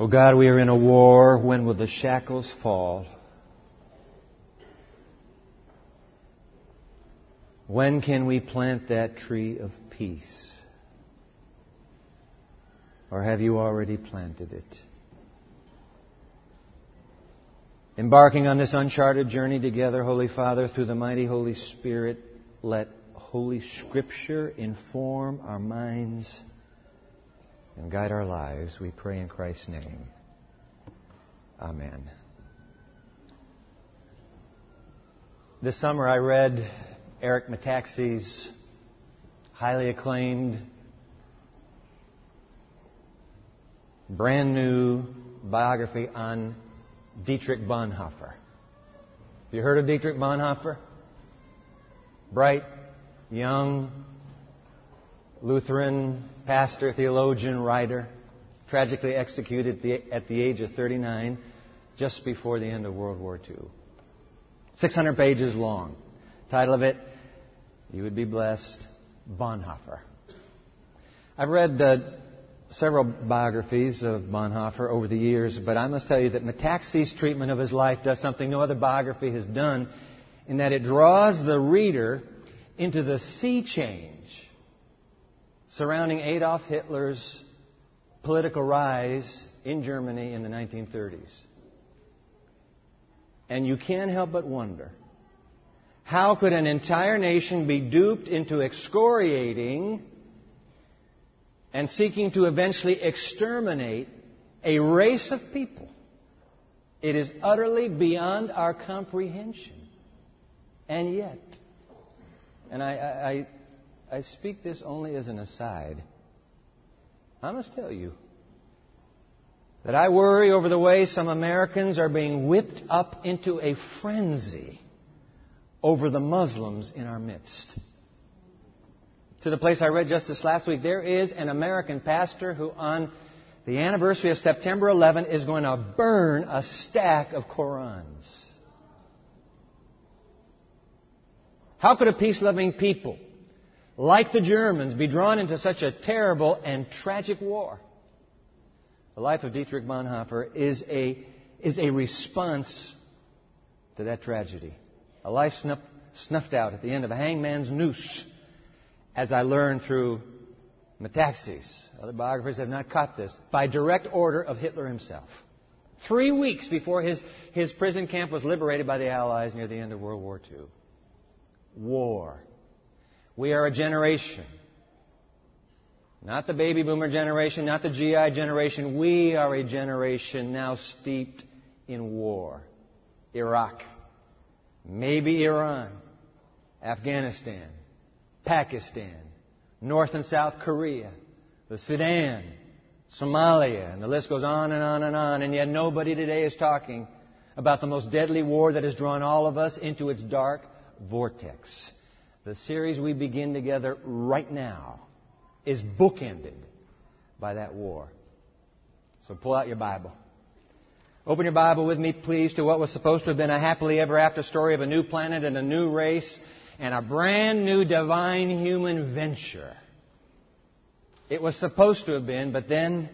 Oh God, we are in a war. When will the shackles fall? When can we plant that tree of peace? Or have you already planted it? Embarking on this uncharted journey together, Holy Father, through the mighty Holy Spirit, let Holy Scripture inform our minds and guide our lives. We pray in Christ's name. Amen. This summer I read Eric Metaxas' highly acclaimed, brand new biography on Dietrich Bonhoeffer. Have you heard of Dietrich Bonhoeffer? Bright, young, Lutheran pastor, theologian, writer, tragically executed at the age of 39, just before the end of World War II. 600 pages long. Title of it, You Would Be Blessed, Bonhoeffer. I've read uh, several biographies of Bonhoeffer over the years, but I must tell you that Metaxas' treatment of his life does something no other biography has done, in that it draws the reader into the sea change surrounding Adolf Hitler's political rise in Germany in the 1930s. And you can't help but wonder how could an entire nation be duped into excoriating and seeking to eventually exterminate a race of people? It is utterly beyond our comprehension. And yet, and I, I, I speak this only as an aside, I must tell you that I worry over the way some Americans are being whipped up into a frenzy over the Muslims in our midst. To the place I read just this last week, there is an American pastor who, on the anniversary of September 11, is going to burn a stack of Korans. How could a peace loving people like the Germans be drawn into such a terrible and tragic war? The life of Dietrich Bonhoeffer is a, is a response to that tragedy. A life snuffed, snuffed out at the end of a hangman's noose, as I learned through Metaxas. Other biographers have not caught this. By direct order of Hitler himself. Three weeks before his, his prison camp was liberated by the Allies near the end of World War II. War. We are a generation. Not the baby boomer generation, not the GI generation. We are a generation now steeped in war. Iraq, maybe Iran, Afghanistan, Pakistan, North and South Korea, the Sudan, Somalia, and the list goes on and on and on, and yet nobody today is talking about the most deadly war that has drawn all of us into its dark vortex. The series we begin together right now is bookended by that war. So pull out your Bible. Open your Bible with me, please, to what was supposed to have been a happily ever after story of a new planet and a new race and a brand new divine human venture. It was supposed to have been, but then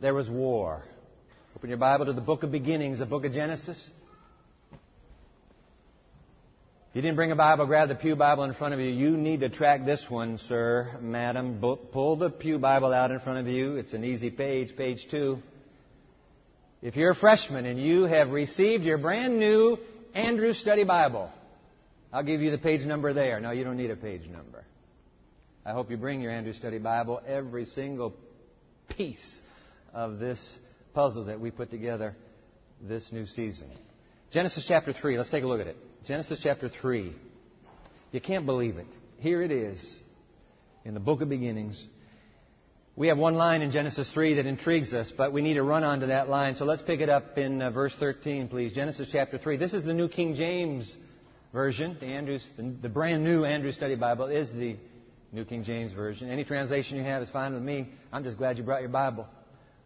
there was war. Open your Bible to the book of beginnings, the book of Genesis. If you didn't bring a Bible, grab the Pew Bible in front of you. You need to track this one, sir, madam. Pull the Pew Bible out in front of you. It's an easy page, page two. If you're a freshman and you have received your brand new Andrews Study Bible, I'll give you the page number there. No, you don't need a page number. I hope you bring your Andrews Study Bible, every single piece of this puzzle that we put together this new season. Genesis chapter 3, let's take a look at it. Genesis chapter 3. You can't believe it. Here it is in the book of beginnings. We have one line in Genesis 3 that intrigues us, but we need to run on to that line. So let's pick it up in uh, verse 13, please. Genesis chapter 3. This is the New King James Version. The, Andrews, the, the brand new Andrews Study Bible is the New King James Version. Any translation you have is fine with me. I'm just glad you brought your Bible.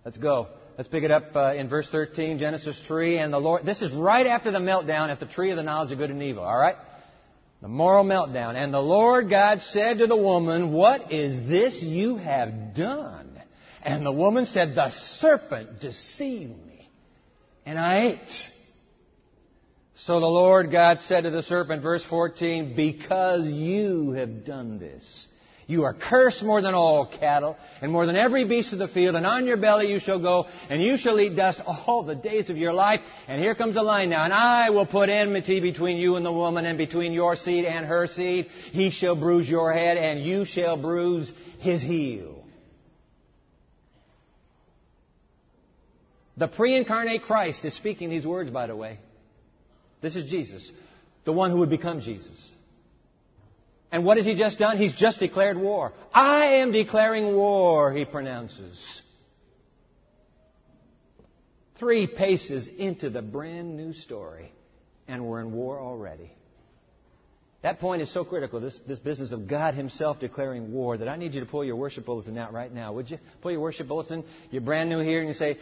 Let's go. Let's pick it up uh, in verse 13, Genesis 3. And the Lord, this is right after the meltdown at the tree of the knowledge of good and evil, alright? The moral meltdown. And the Lord God said to the woman, What is this you have done? And the woman said, The serpent deceived me, and I ate. So the Lord God said to the serpent, verse 14, Because you have done this, you are cursed more than all cattle, and more than every beast of the field, and on your belly you shall go, and you shall eat dust all the days of your life. And here comes the line now, and I will put enmity between you and the woman, and between your seed and her seed. He shall bruise your head, and you shall bruise his heel. The pre incarnate Christ is speaking these words, by the way. This is Jesus, the one who would become Jesus. And what has he just done? He's just declared war. I am declaring war, he pronounces. Three paces into the brand new story, and we're in war already. That point is so critical, this, this business of God Himself declaring war, that I need you to pull your worship bulletin out right now. Would you? Pull your worship bulletin. You're brand new here, and you say,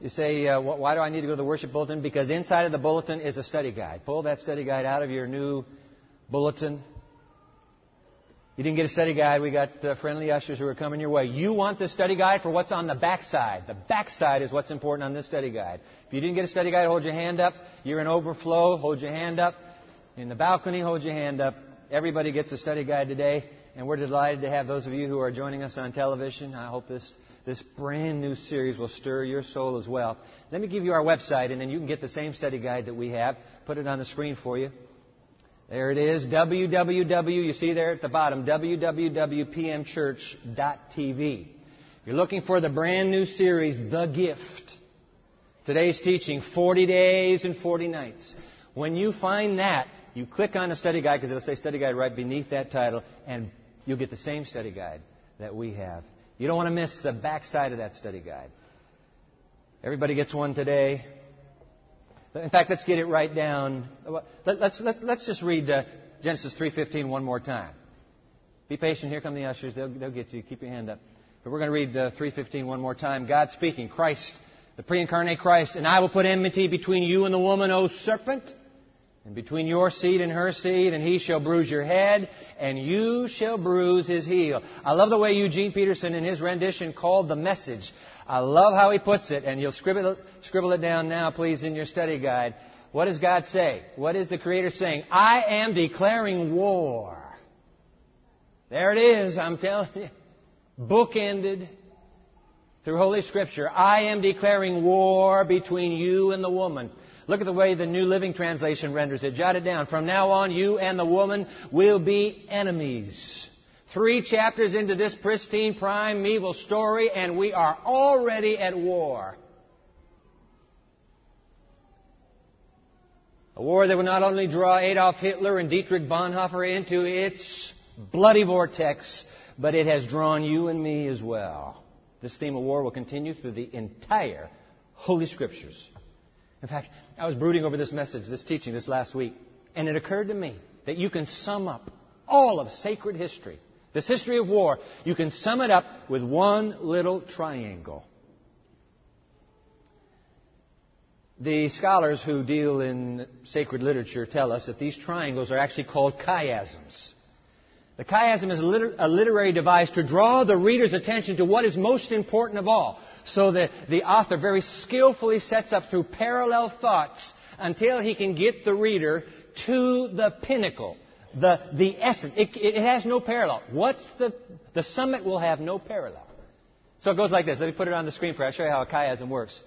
you say, uh, why do I need to go to the worship bulletin? Because inside of the bulletin is a study guide. Pull that study guide out of your new bulletin. You didn't get a study guide. We got uh, friendly ushers who are coming your way. You want the study guide for what's on the backside. The backside is what's important on this study guide. If you didn't get a study guide, hold your hand up. You're in overflow, hold your hand up. In the balcony, hold your hand up. Everybody gets a study guide today, and we're delighted to have those of you who are joining us on television. I hope this, this brand new series will stir your soul as well. Let me give you our website, and then you can get the same study guide that we have. Put it on the screen for you. There it is, www, you see there at the bottom, www.pmchurch.tv. You're looking for the brand new series, The Gift. Today's teaching, 40 days and 40 nights. When you find that, you click on the study guide because it'll say study guide right beneath that title, and you'll get the same study guide that we have. You don't want to miss the backside of that study guide. Everybody gets one today. In fact, let's get it right down. Let's, let's, let's just read uh, Genesis 3.15 one more time. Be patient. Here come the ushers. They'll, they'll get you. Keep your hand up. But we're going to read uh, 3.15 one more time. God speaking. Christ, the pre-incarnate Christ. And I will put enmity between you and the woman, O serpent, and between your seed and her seed, and he shall bruise your head, and you shall bruise his heel. I love the way Eugene Peterson in his rendition called the message I love how he puts it, and you'll scribble, scribble it down now, please, in your study guide. What does God say? What is the Creator saying? I am declaring war. There it is, I'm telling you. Bookended through Holy Scripture. I am declaring war between you and the woman. Look at the way the New Living Translation renders it. Jot it down. From now on, you and the woman will be enemies. Three chapters into this pristine, primeval story, and we are already at war. A war that will not only draw Adolf Hitler and Dietrich Bonhoeffer into its bloody vortex, but it has drawn you and me as well. This theme of war will continue through the entire Holy Scriptures. In fact, I was brooding over this message, this teaching, this last week, and it occurred to me that you can sum up all of sacred history this history of war, you can sum it up with one little triangle. The scholars who deal in sacred literature tell us that these triangles are actually called chiasms. The chiasm is a, a, literary device to draw the reader's attention to what is most important of all. So that the author very skillfully sets up through parallel thoughts until he can get the reader to the pinnacle, the, the essence. It, it has no parallel. What's the, the summit will have no parallel. So it goes like this. Let me put it on the screen for you. I'll show you how a chiasm works.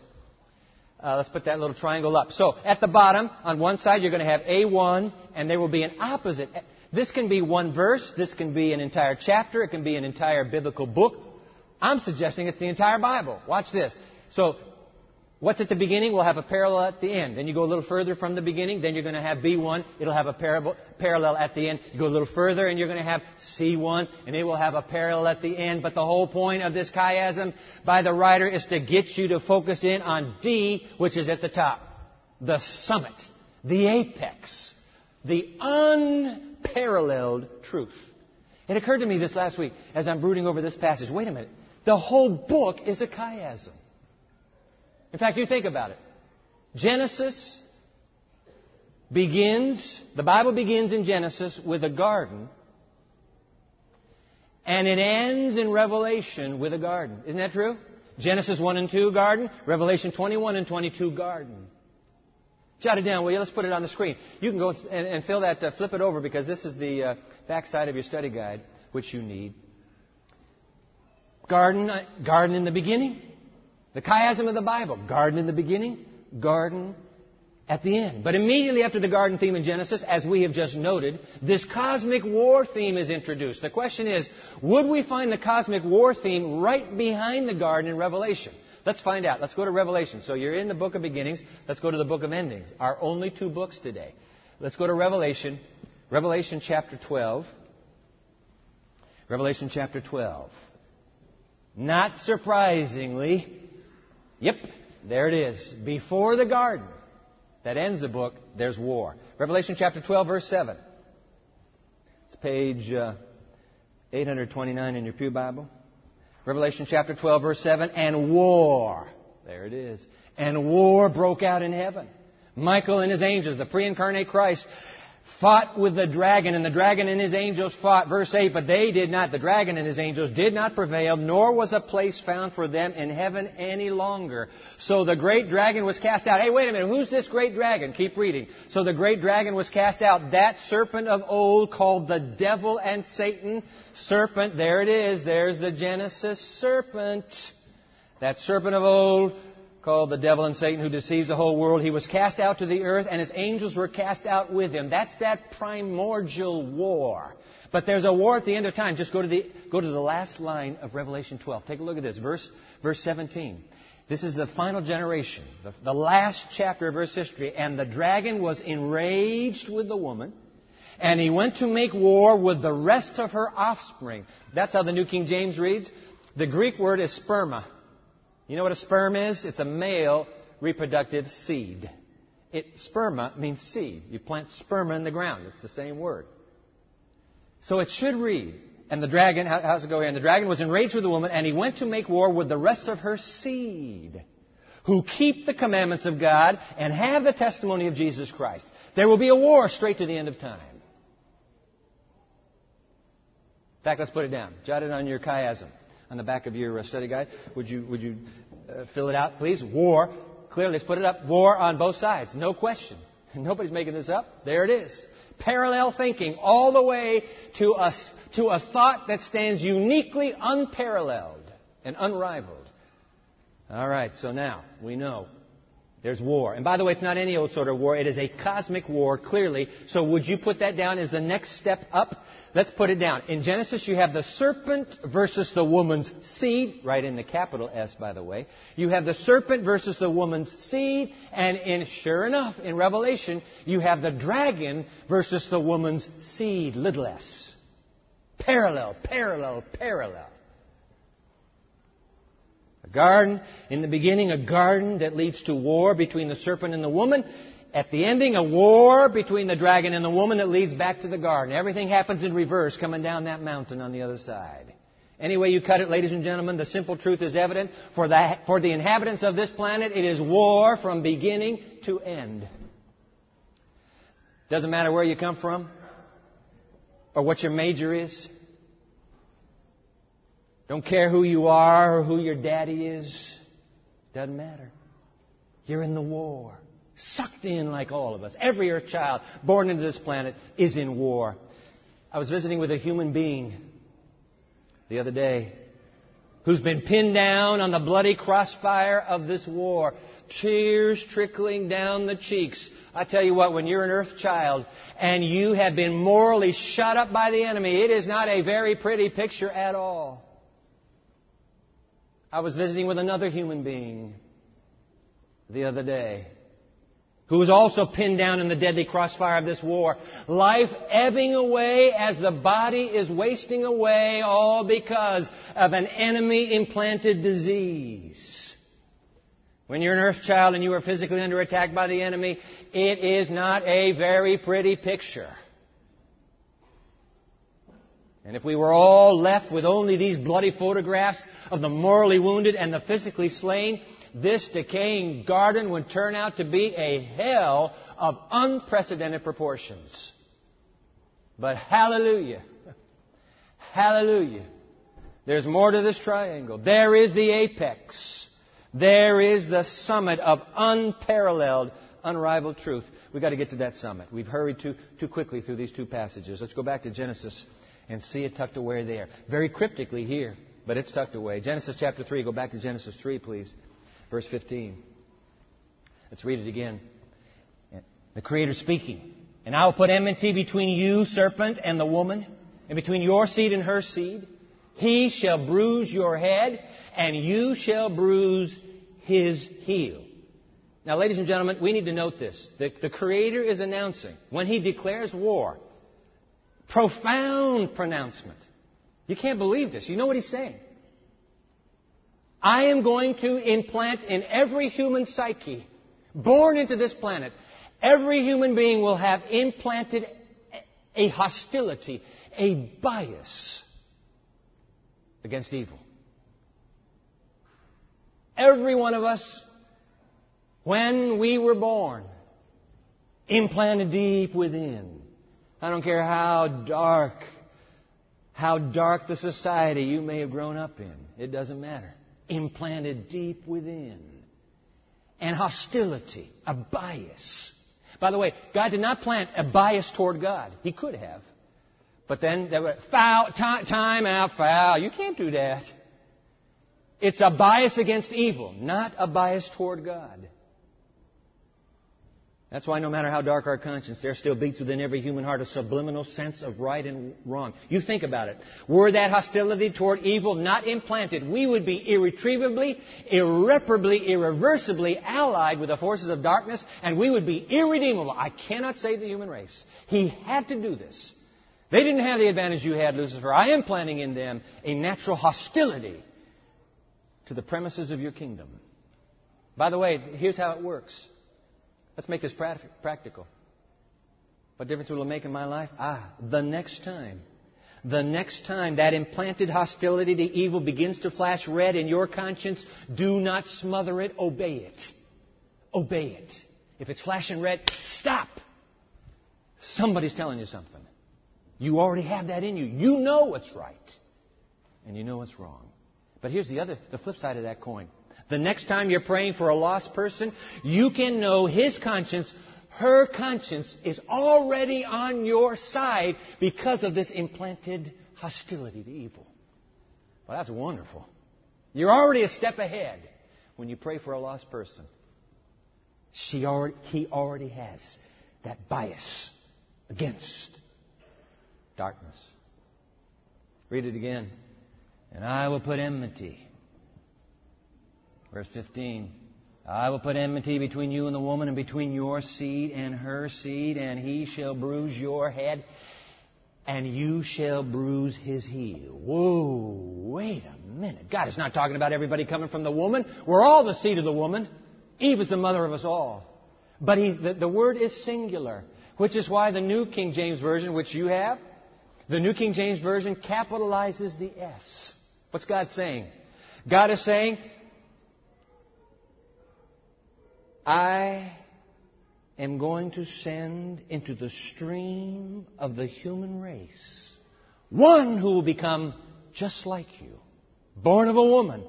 Uh, let's put that little triangle up. So at the bottom, on one side, you're going to have A1, and there will be an opposite. This can be one verse. This can be an entire chapter. It can be an entire biblical book. I'm suggesting it's the entire Bible. Watch this. So What's at the beginning will have a parallel at the end. Then you go a little further from the beginning, then you're going to have B1. It'll have a parallel at the end. You go a little further and you're going to have C1 and it will have a parallel at the end. But the whole point of this chiasm by the writer is to get you to focus in on D, which is at the top. The summit. The apex. The unparalleled truth. It occurred to me this last week as I'm brooding over this passage. Wait a minute. The whole book is a chiasm. In fact, you think about it. Genesis begins, the Bible begins in Genesis with a garden, and it ends in Revelation with a garden. Isn't that true? Genesis 1 and 2, garden. Revelation 21 and 22, garden. Jot it down, will you? Let's put it on the screen. You can go and, and fill that, uh, flip it over because this is the uh, back side of your study guide, which you need. Garden, uh, garden in the beginning. The chiasm of the Bible. Garden in the beginning, garden at the end. But immediately after the garden theme in Genesis, as we have just noted, this cosmic war theme is introduced. The question is, would we find the cosmic war theme right behind the garden in Revelation? Let's find out. Let's go to Revelation. So you're in the book of beginnings. Let's go to the book of endings. Our only two books today. Let's go to Revelation. Revelation chapter 12. Revelation chapter 12. Not surprisingly, yep, there it is. Before the garden that ends the book, there's war. Revelation chapter 12, verse 7. It's page uh, 829 in your Pew Bible. Revelation chapter 12, verse 7. And war. There it is. And war broke out in heaven. Michael and his angels, the pre incarnate Christ, fought with the dragon, and the dragon and his angels fought. Verse 8, but they did not, the dragon and his angels did not prevail, nor was a place found for them in heaven any longer. So the great dragon was cast out. Hey, wait a minute, who's this great dragon? Keep reading. So the great dragon was cast out, that serpent of old called the devil and Satan. Serpent, there it is, there's the Genesis serpent. That serpent of old called the devil and Satan who deceives the whole world. He was cast out to the earth and his angels were cast out with him. That's that primordial war. But there's a war at the end of time. Just go to the, go to the last line of Revelation 12. Take a look at this. Verse, verse 17. This is the final generation, the, the last chapter of Earth's history. And the dragon was enraged with the woman, and he went to make war with the rest of her offspring. That's how the New King James reads. The Greek word is sperma. You know what a sperm is? It's a male reproductive seed. It, sperma means seed. You plant sperma in the ground. It's the same word. So it should read, and the dragon, how, how's it go here? And the dragon was enraged with the woman, and he went to make war with the rest of her seed, who keep the commandments of God and have the testimony of Jesus Christ. There will be a war straight to the end of time. In fact, let's put it down. Jot it on your chiasm on the back of your uh, study guide. Would you, would you uh, fill it out, please? War. Clearly, let's put it up. War on both sides. No question. Nobody's making this up. There it is. Parallel thinking all the way to a, to a thought that stands uniquely unparalleled and unrivaled. All right, so now we know there's war. And by the way, it's not any old sort of war. It is a cosmic war, clearly. So would you put that down as the next step up? Let's put it down. In Genesis, you have the serpent versus the woman's seed, right in the capital S, by the way. You have the serpent versus the woman's seed. And in, sure enough, in Revelation, you have the dragon versus the woman's seed, little s. Parallel, parallel, parallel garden. In the beginning, a garden that leads to war between the serpent and the woman. At the ending, a war between the dragon and the woman that leads back to the garden. Everything happens in reverse coming down that mountain on the other side. Any way you cut it, ladies and gentlemen, the simple truth is evident. For the, for the inhabitants of this planet, it is war from beginning to end. Doesn't matter where you come from or what your major is. Don't care who you are or who your daddy is. Doesn't matter. You're in the war. Sucked in like all of us. Every earth child born into this planet is in war. I was visiting with a human being the other day who's been pinned down on the bloody crossfire of this war. Tears trickling down the cheeks. I tell you what, when you're an earth child and you have been morally shut up by the enemy, it is not a very pretty picture at all. I was visiting with another human being the other day who was also pinned down in the deadly crossfire of this war. Life ebbing away as the body is wasting away, all because of an enemy implanted disease. When you're an earth child and you are physically under attack by the enemy, it is not a very pretty picture. And if we were all left with only these bloody photographs of the morally wounded and the physically slain, this decaying garden would turn out to be a hell of unprecedented proportions. But hallelujah, hallelujah, There's more to this triangle. There is the apex. There is the summit of unparalleled, unrivaled truth. We've got to get to that summit. We've hurried too, too quickly through these two passages. Let's go back to Genesis and see it tucked away there. Very cryptically here, but it's tucked away. Genesis chapter 3. Go back to Genesis 3, please. Verse 15. Let's read it again. The Creator speaking. And I will put enmity between you, serpent, and the woman, and between your seed and her seed. He shall bruise your head, and you shall bruise his heel. Now, ladies and gentlemen, we need to note this. The, the Creator is announcing, when He declares war, profound pronouncement. You can't believe this. You know what He's saying. I am going to implant in every human psyche, born into this planet, every human being will have implanted a hostility, a bias against evil. Every one of us, when we were born, implanted deep within. I don't care how dark, how dark the society you may have grown up in. It doesn't matter. Implanted deep within. And hostility, a bias. By the way, God did not plant a bias toward God. He could have. But then there were foul, time, time out, foul. You can't do that. It's a bias against evil, not a bias toward God. That's why no matter how dark our conscience, there still beats within every human heart a subliminal sense of right and wrong. You think about it. Were that hostility toward evil not implanted, we would be irretrievably, irreparably, irreversibly allied with the forces of darkness, and we would be irredeemable. I cannot save the human race. He had to do this. They didn't have the advantage you had, Lucifer. I am planting in them a natural hostility to the premises of your kingdom. By the way, here's how it works. Let's make this practical. What difference will it make in my life? Ah, the next time. The next time that implanted hostility to evil begins to flash red in your conscience, do not smother it, obey it. Obey it. If it's flashing red, stop. Somebody's telling you something. You already have that in you. You know what's right. And you know what's wrong. But here's the other, the flip side of that coin. The next time you're praying for a lost person, you can know his conscience, her conscience is already on your side because of this implanted hostility to evil. Well, that's wonderful. You're already a step ahead when you pray for a lost person. She already, he already has that bias against darkness. Read it again. And I will put enmity. Verse 15. I will put enmity between you and the woman, and between your seed and her seed, and he shall bruise your head, and you shall bruise his heel. Whoa, wait a minute. God is not talking about everybody coming from the woman. We're all the seed of the woman. Eve is the mother of us all. But he's, the, the word is singular, which is why the New King James Version, which you have, the New King James Version capitalizes the S. What's God saying? God is saying, I am going to send into the stream of the human race one who will become just like you, born of a woman.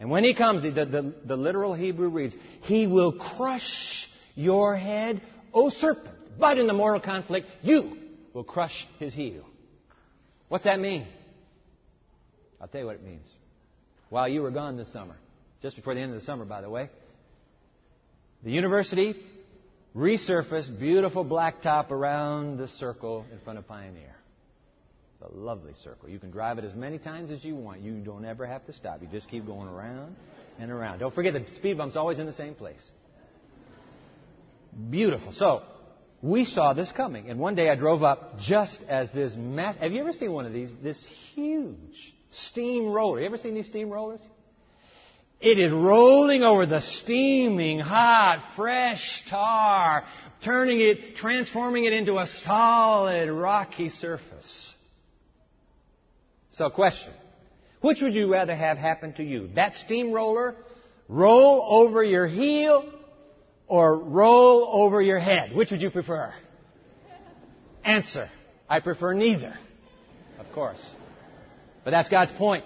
And when he comes, the, the, the literal Hebrew reads, He will crush your head, O serpent. But in the moral conflict, you will crush his heel. What's that mean? I'll tell you what it means. While you were gone this summer, just before the end of the summer, by the way, the university resurfaced beautiful blacktop around the circle in front of Pioneer. It's a lovely circle. You can drive it as many times as you want. You don't ever have to stop. You just keep going around and around. Don't forget the speed bump's always in the same place. Beautiful. So, we saw this coming. And one day I drove up just as this. Have you ever seen one of these? This huge steamroller. You ever seen these steamrollers? It is rolling over the steaming, hot, fresh tar, turning it, transforming it into a solid, rocky surface. So, question. Which would you rather have happen to you? That steamroller roll over your heel or roll over your head? Which would you prefer? Answer. I prefer neither. Of course. But that's God's point.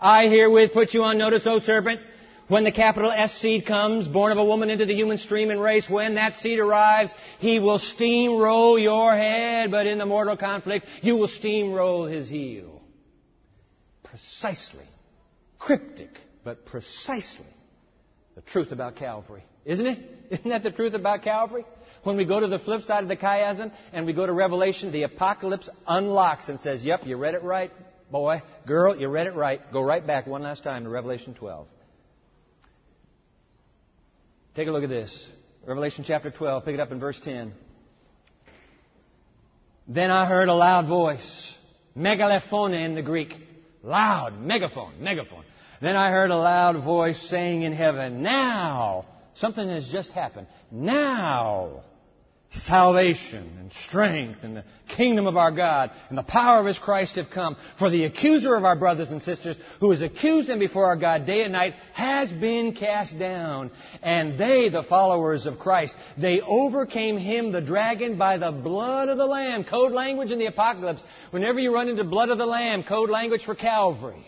I herewith put you on notice, O serpent, when the capital S seed comes, born of a woman into the human stream and race, when that seed arrives, he will steamroll your head, but in the mortal conflict, you will steamroll his heel. Precisely. Cryptic, but precisely the truth about Calvary. Isn't it? Isn't that the truth about Calvary? When we go to the flip side of the chiasm and we go to Revelation, the apocalypse unlocks and says, Yep, you read it right, boy, girl, you read it right. Go right back one last time to Revelation 12. Take a look at this. Revelation chapter 12, pick it up in verse 10. Then I heard a loud voice, megalephone in the Greek. Loud, megaphone, megaphone. Then I heard a loud voice saying in heaven, Now, something has just happened. Now, salvation and strength and the kingdom of our God and the power of His Christ have come. For the accuser of our brothers and sisters, who has accused them before our God day and night, has been cast down. And they, the followers of Christ, they overcame him, the dragon, by the blood of the Lamb. Code language in the apocalypse. Whenever you run into blood of the Lamb, code language for Calvary.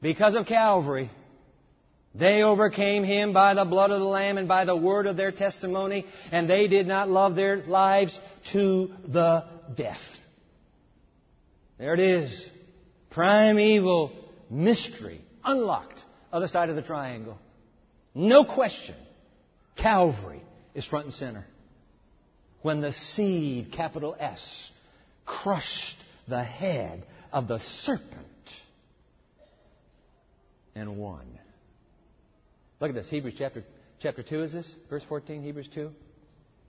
Because of Calvary, they overcame him by the blood of the Lamb and by the word of their testimony, and they did not love their lives to the death. There it is. Primeval mystery, unlocked, other side of the triangle. No question, Calvary is front and center. When the seed, capital S, crushed the head of the serpent and won. Look at this. Hebrews chapter, chapter 2 is this? Verse 14, Hebrews 2.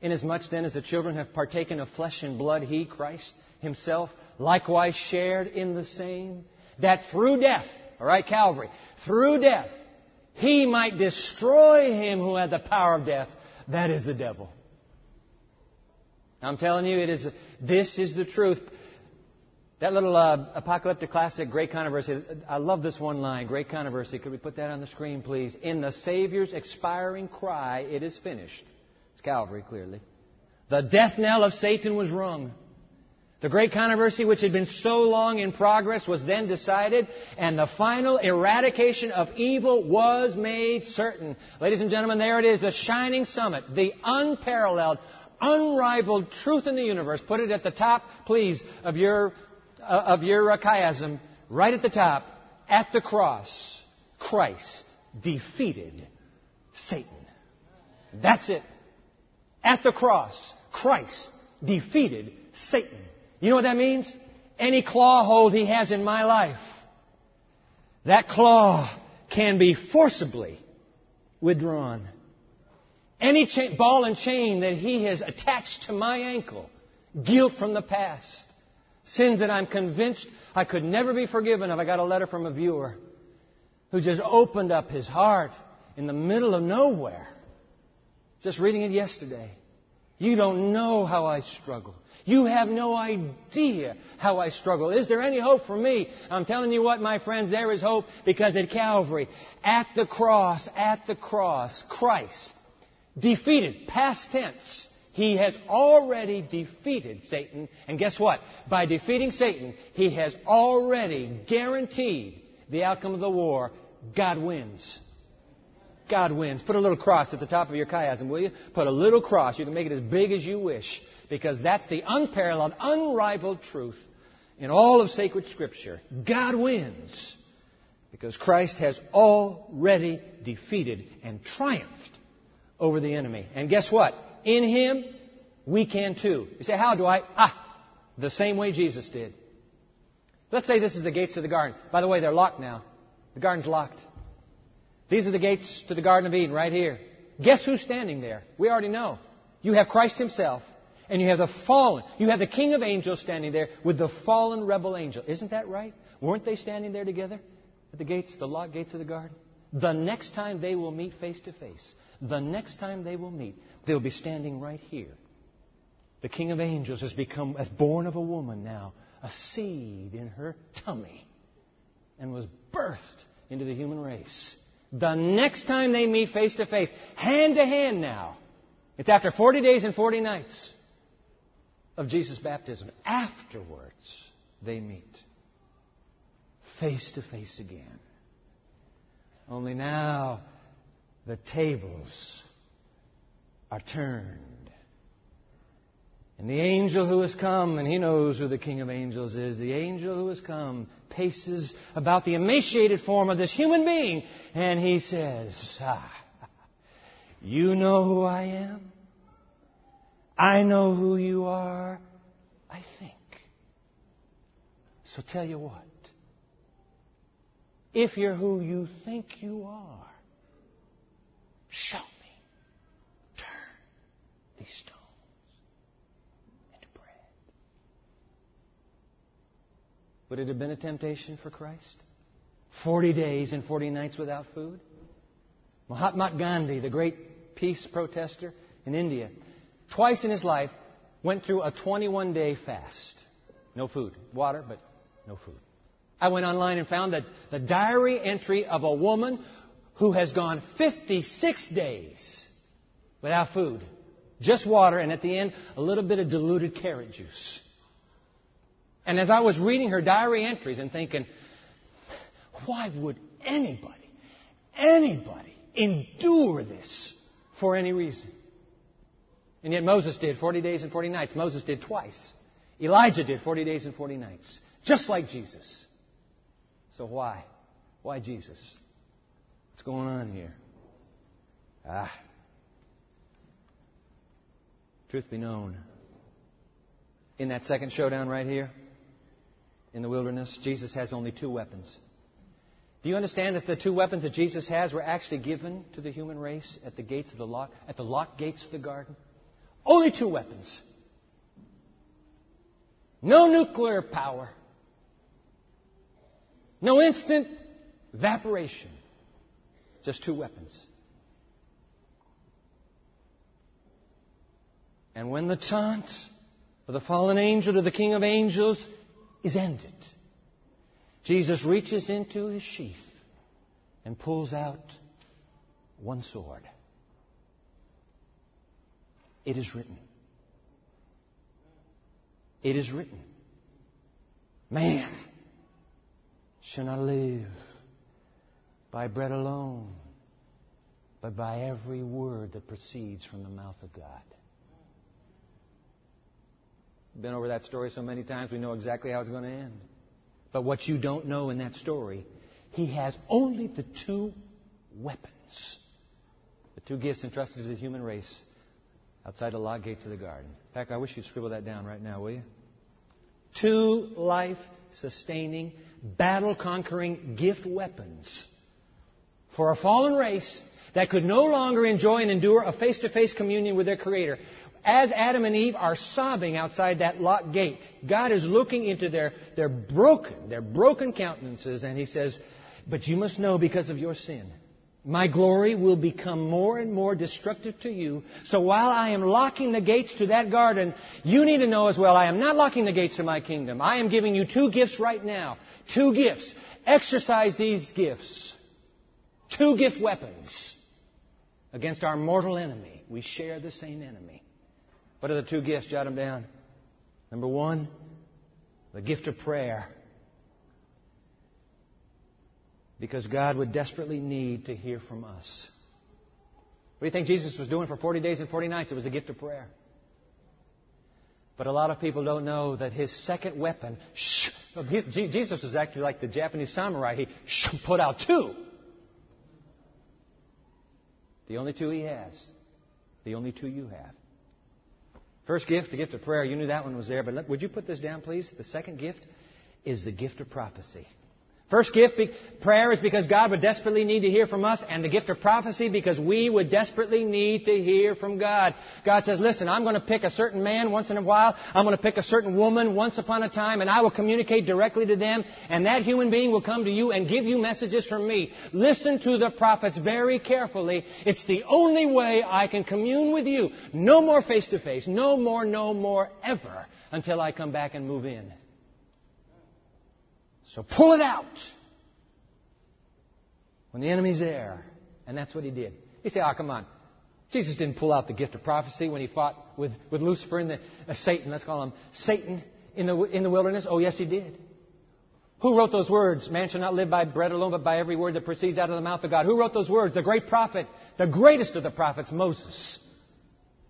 Inasmuch then as the children have partaken of flesh and blood, he, Christ, himself, likewise shared in the same, that through death, all right, Calvary, through death, he might destroy him who had the power of death, that is the devil. I'm telling you, it is, this is the truth. That little uh, apocalyptic classic, Great Controversy, I love this one line, Great Controversy. Could we put that on the screen, please? In the Savior's expiring cry, it is finished. It's Calvary, clearly. The death knell of Satan was rung. The great controversy, which had been so long in progress, was then decided, and the final eradication of evil was made certain. Ladies and gentlemen, there it is, the shining summit, the unparalleled, unrivaled truth in the universe. Put it at the top, please, of your Uh, of your chiasm, right at the top, at the cross, Christ defeated Satan. That's it. At the cross, Christ defeated Satan. You know what that means? Any claw hold he has in my life, that claw can be forcibly withdrawn. Any cha- ball and chain that he has attached to my ankle, guilt from the past, Sins that I'm convinced I could never be forgiven of. I got a letter from a viewer who just opened up his heart in the middle of nowhere. Just reading it yesterday. You don't know how I struggle. You have no idea how I struggle. Is there any hope for me? I'm telling you what, my friends, there is hope because at Calvary, at the cross, at the cross, Christ defeated, past tense, he has already defeated Satan. And guess what? By defeating Satan, he has already guaranteed the outcome of the war. God wins. God wins. Put a little cross at the top of your chiasm, will you? Put a little cross. You can make it as big as you wish because that's the unparalleled, unrivaled truth in all of sacred Scripture. God wins because Christ has already defeated and triumphed over the enemy. And guess what? In Him, we can too. You say, how do I? Ah, the same way Jesus did. Let's say this is the gates to the garden. By the way, they're locked now. The garden's locked. These are the gates to the Garden of Eden right here. Guess who's standing there? We already know. You have Christ Himself, and you have the fallen. You have the King of Angels standing there with the fallen rebel angel. Isn't that right? Weren't they standing there together at the gates, the locked gates of the garden? The next time they will meet face to face, the next time they will meet, they'll be standing right here. The King of Angels has become, as born of a woman now, a seed in her tummy and was birthed into the human race. The next time they meet face to face, hand to hand now, it's after 40 days and 40 nights of Jesus' baptism. Afterwards, they meet. face to face again. Only now the tables are turned. And the angel who has come, and he knows who the King of Angels is, the angel who has come paces about the emaciated form of this human being, and he says, ah, You know who I am? I know who you are, I think. So tell you what. If you're who you think you are, show me. Turn these stones into bread. Would it have been a temptation for Christ? Forty days and forty nights without food? Mahatma Gandhi, the great peace protester in India, twice in his life went through a 21 day fast. No food. Water, but no food. I went online and found that the diary entry of a woman who has gone 56 days without food, just water, and at the end, a little bit of diluted carrot juice. And as I was reading her diary entries and thinking, why would anybody, anybody endure this for any reason? And yet Moses did 40 days and 40 nights. Moses did twice. Elijah did 40 days and 40 nights. Just like Jesus. So why? Why Jesus? What's going on here? Ah. Truth be known, in that second showdown right here, in the wilderness, Jesus has only two weapons. Do you understand that the two weapons that Jesus has were actually given to the human race at the gates of the lock, at the lock gates of the garden? Only two weapons. No nuclear power. No instant evaporation. Just two weapons. And when the taunt of the fallen angel to the King of Angels is ended, Jesus reaches into his sheath and pulls out one sword. It is written. It is written. Man shall not live by bread alone, but by every word that proceeds from the mouth of God. Been over that story so many times, we know exactly how it's going to end. But what you don't know in that story, he has only the two weapons, the two gifts entrusted to the human race outside the lock gates of the garden. In fact, I wish you'd scribble that down right now, will you? Two life sustaining, battle conquering gift weapons for a fallen race that could no longer enjoy and endure a face to face communion with their Creator. As Adam and Eve are sobbing outside that locked gate, God is looking into their, their broken, their broken countenances, and He says, But you must know because of your sin my glory will become more and more destructive to you. So while I am locking the gates to that garden, you need to know as well, I am not locking the gates to my kingdom. I am giving you two gifts right now. Two gifts. Exercise these gifts. Two gift weapons against our mortal enemy. We share the same enemy. What are the two gifts? Jot them down. Number one, the gift of prayer because God would desperately need to hear from us. What do you think Jesus was doing for 40 days and 40 nights? It was the gift of prayer. But a lot of people don't know that his second weapon, shh, Jesus was actually like the Japanese samurai. He shh, put out two. The only two he has. The only two you have. First gift, the gift of prayer. You knew that one was there, but let, would you put this down, please? The second gift is the gift of prophecy. First gift, prayer is because God would desperately need to hear from us, and the gift of prophecy because we would desperately need to hear from God. God says, listen, I'm going to pick a certain man once in a while, I'm going to pick a certain woman once upon a time, and I will communicate directly to them, and that human being will come to you and give you messages from me. Listen to the prophets very carefully. It's the only way I can commune with you. No more face to face. No more, no more ever until I come back and move in. So pull it out when the enemy's there. And that's what he did. You say, oh, come on. Jesus didn't pull out the gift of prophecy when he fought with, with Lucifer and the, uh, Satan, let's call him Satan in the, in the wilderness. Oh, yes, he did. Who wrote those words? Man shall not live by bread alone, but by every word that proceeds out of the mouth of God. Who wrote those words? The great prophet, the greatest of the prophets, Moses.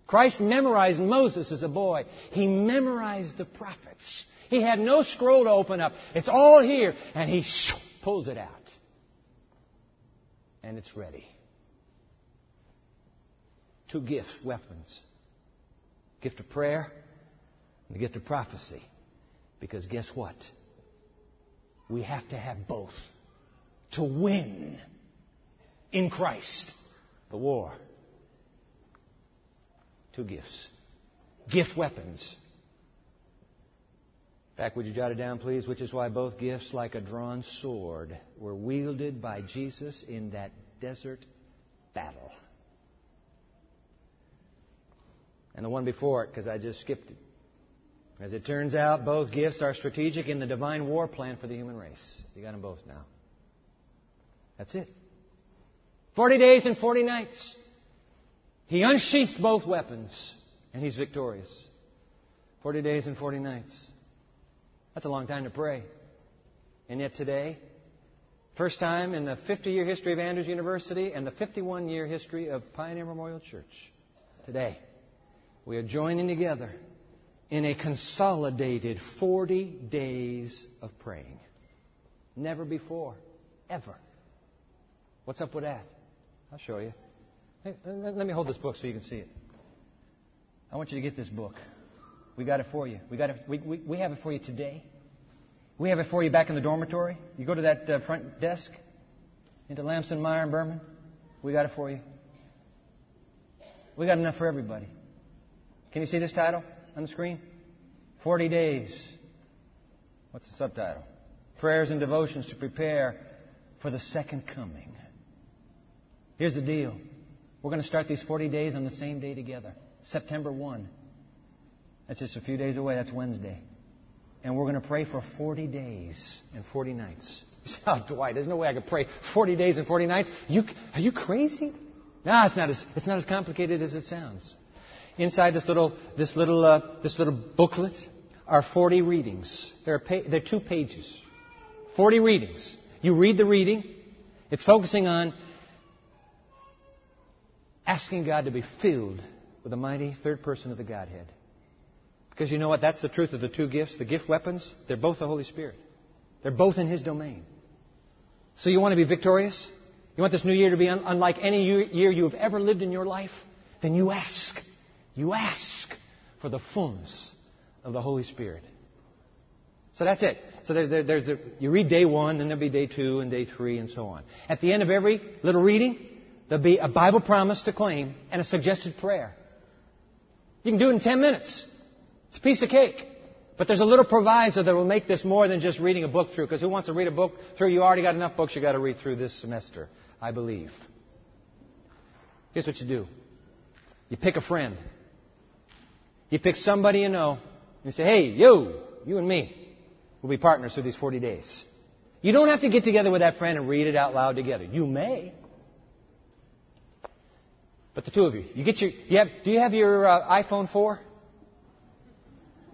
Christ memorized Moses as a boy. He memorized the prophets. He had no scroll to open up. It's all here, and he pulls it out. And it's ready. Two gifts, weapons. Gift of prayer and the gift of prophecy. Because guess what? We have to have both to win in Christ the war. Two gifts. Gift weapons. Fact, would you jot it down, please? Which is why both gifts, like a drawn sword, were wielded by Jesus in that desert battle. And the one before it, because I just skipped it. As it turns out, both gifts are strategic in the divine war plan for the human race. You got them both now. That's it. 40 days and 40 nights. He unsheathed both weapons, and he's victorious. 40 days and 40 nights. That's a long time to pray. And yet today, first time in the 50 year history of Andrews University and the 51 year history of Pioneer Memorial Church, today, we are joining together in a consolidated 40 days of praying. Never before, ever. What's up with that? I'll show you. Hey, let me hold this book so you can see it. I want you to get this book. We got it for you. We, got it, we, we, we have it for you today. We have it for you back in the dormitory. You go to that uh, front desk into Lamson, Meier, and Burman. We got it for you. We got enough for everybody. Can you see this title? on the screen? 40 days. What's the subtitle? Prayers and devotions to prepare for the second coming. Here's the deal. We're going to start these 40 days on the same day together. September 1. That's just a few days away. That's Wednesday. And we're going to pray for 40 days and 40 nights. Oh, Dwight, there's no way I could pray 40 days and 40 nights. You, are you crazy? No, it's not as, it's not as complicated as it sounds. Inside this little, this little, uh, this little booklet are 40 readings. There are, pa- there are two pages. 40 readings. You read the reading. It's focusing on asking God to be filled with the mighty third person of the Godhead. Because you know what? That's the truth of the two gifts. The gift weapons, they're both the Holy Spirit. They're both in His domain. So you want to be victorious? You want this new year to be un- unlike any year you have ever lived in your life? Then you ask. You ask for the fullness of the Holy Spirit. So that's it. So there's, there, there's a, you read day one, then there'll be day two and day three and so on. At the end of every little reading, there'll be a Bible promise to claim and a suggested prayer. You can do it in 10 minutes. It's a piece of cake. But there's a little proviso that will make this more than just reading a book through, because who wants to read a book through? You already got enough books you got to read through this semester, I believe. Here's what you do. You pick a friend. You pick somebody you know and say, hey, you, you and me, will be partners through these 40 days. You don't have to get together with that friend and read it out loud together. You may. But the two of you, you get your, you have, do you have your uh, iPhone 4?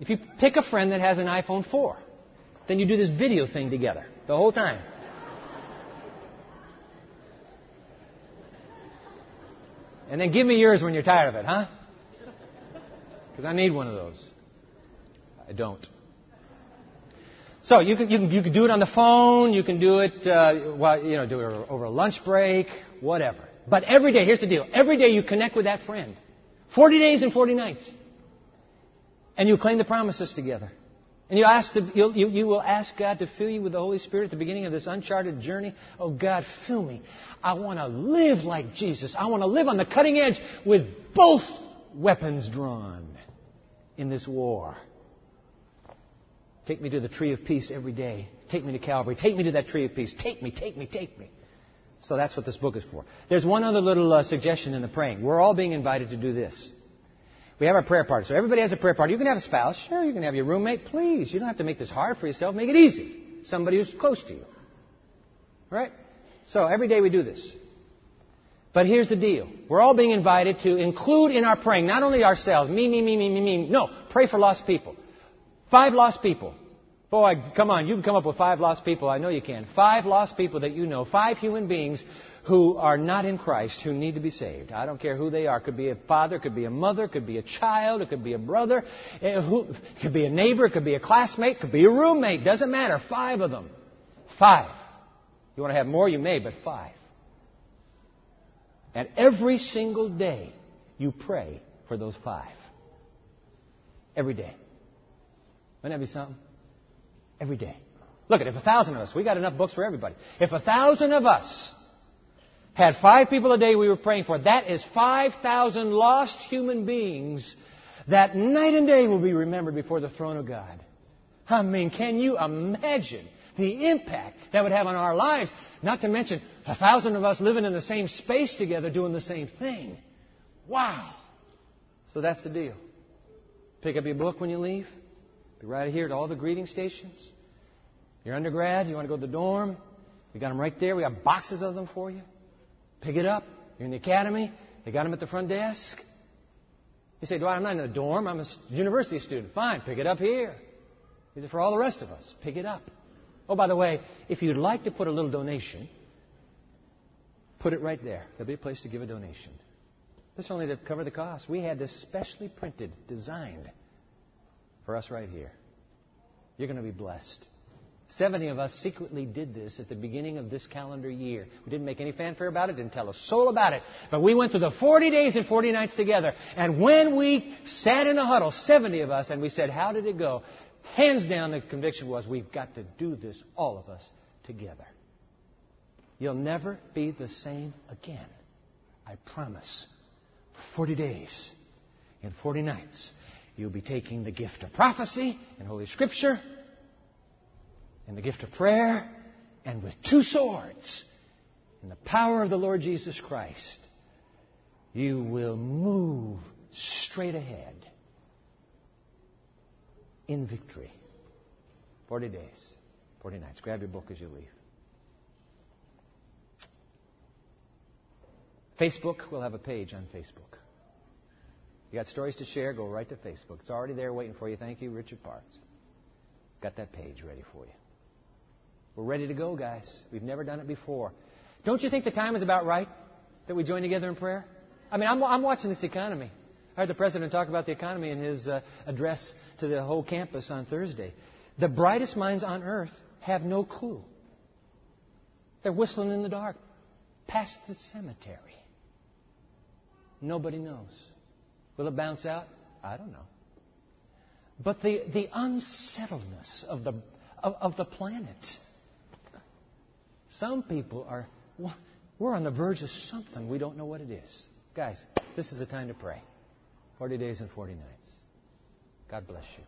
If you pick a friend that has an iPhone 4, then you do this video thing together the whole time. And then give me yours when you're tired of it, huh? Because I need one of those. I don't. So you can, you can, you can do it on the phone, you can do it, uh, while, you know, do it over a lunch break, whatever. But every day, here's the deal. Every day you connect with that friend. 40 days and 40 nights. And you claim the promises together. And you, ask to, you, you will ask God to fill you with the Holy Spirit at the beginning of this uncharted journey. Oh, God, fill me. I want to live like Jesus. I want to live on the cutting edge with both weapons drawn in this war. Take me to the tree of peace every day. Take me to Calvary. Take me to that tree of peace. Take me, take me, take me. So that's what this book is for. There's one other little uh, suggestion in the praying. We're all being invited to do this. We have our prayer party. So everybody has a prayer party. You can have a spouse. Sure, you can have your roommate. Please. You don't have to make this hard for yourself. Make it easy. Somebody who's close to you. Right? So every day we do this. But here's the deal. We're all being invited to include in our praying not only ourselves, me, me, me, me, me, me. No, pray for lost people. Five lost people. Boy, come on, you can come up with five lost people. I know you can. Five lost people that you know. Five human beings who are not in Christ who need to be saved. I don't care who they are. Could be a father, could be a mother, could be a child, it could be a brother, eh, it could be a neighbor, it could be a classmate, could be a roommate. Doesn't matter. Five of them. Five. You want to have more, you may, but five. And every single day, you pray for those five. Every day. Wouldn't that be something? Every day. Look at if a thousand of us, we got enough books for everybody. If a thousand of us had five people a day we were praying for, that is 5,000 lost human beings that night and day will be remembered before the throne of God. I mean, can you imagine the impact that would have on our lives? Not to mention a thousand of us living in the same space together doing the same thing. Wow. So that's the deal. Pick up your book when you leave. Be right here at all the greeting stations. Your undergrad, you want to go to the dorm? We got them right there. We got boxes of them for you. Pick it up. You're in the academy. They got them at the front desk. You say, Dwight, I'm not in a dorm. I'm a university student. Fine, pick it up here. These are for all the rest of us. Pick it up. Oh, by the way, if you'd like to put a little donation, put it right there. There'll be a place to give a donation. This only to cover the cost. We had this specially printed, designed for us right here. You're going to be blessed. 70 of us secretly did this at the beginning of this calendar year. We didn't make any fanfare about it, didn't tell a soul about it. But we went through the 40 days and 40 nights together. And when we sat in the huddle, 70 of us, and we said, How did it go? Hands down, the conviction was, We've got to do this, all of us, together. You'll never be the same again. I promise. For 40 days and 40 nights, you'll be taking the gift of prophecy and Holy Scripture and the gift of prayer, and with two swords, in the power of the Lord Jesus Christ, you will move straight ahead in victory. 40 days, 40 nights. Grab your book as you leave. Facebook, we'll have a page on Facebook. You got stories to share, go right to Facebook. It's already there waiting for you. Thank you, Richard Parks. Got that page ready for you. We're ready to go, guys. We've never done it before. Don't you think the time is about right that we join together in prayer? I mean, I'm, I'm watching this economy. I heard the president talk about the economy in his uh, address to the whole campus on Thursday. The brightest minds on earth have no clue. They're whistling in the dark past the cemetery. Nobody knows. Will it bounce out? I don't know. But the, the unsettledness of the, of, of the planet some people are, we're on the verge of something. We don't know what it is. Guys, this is the time to pray. 40 days and 40 nights. God bless you.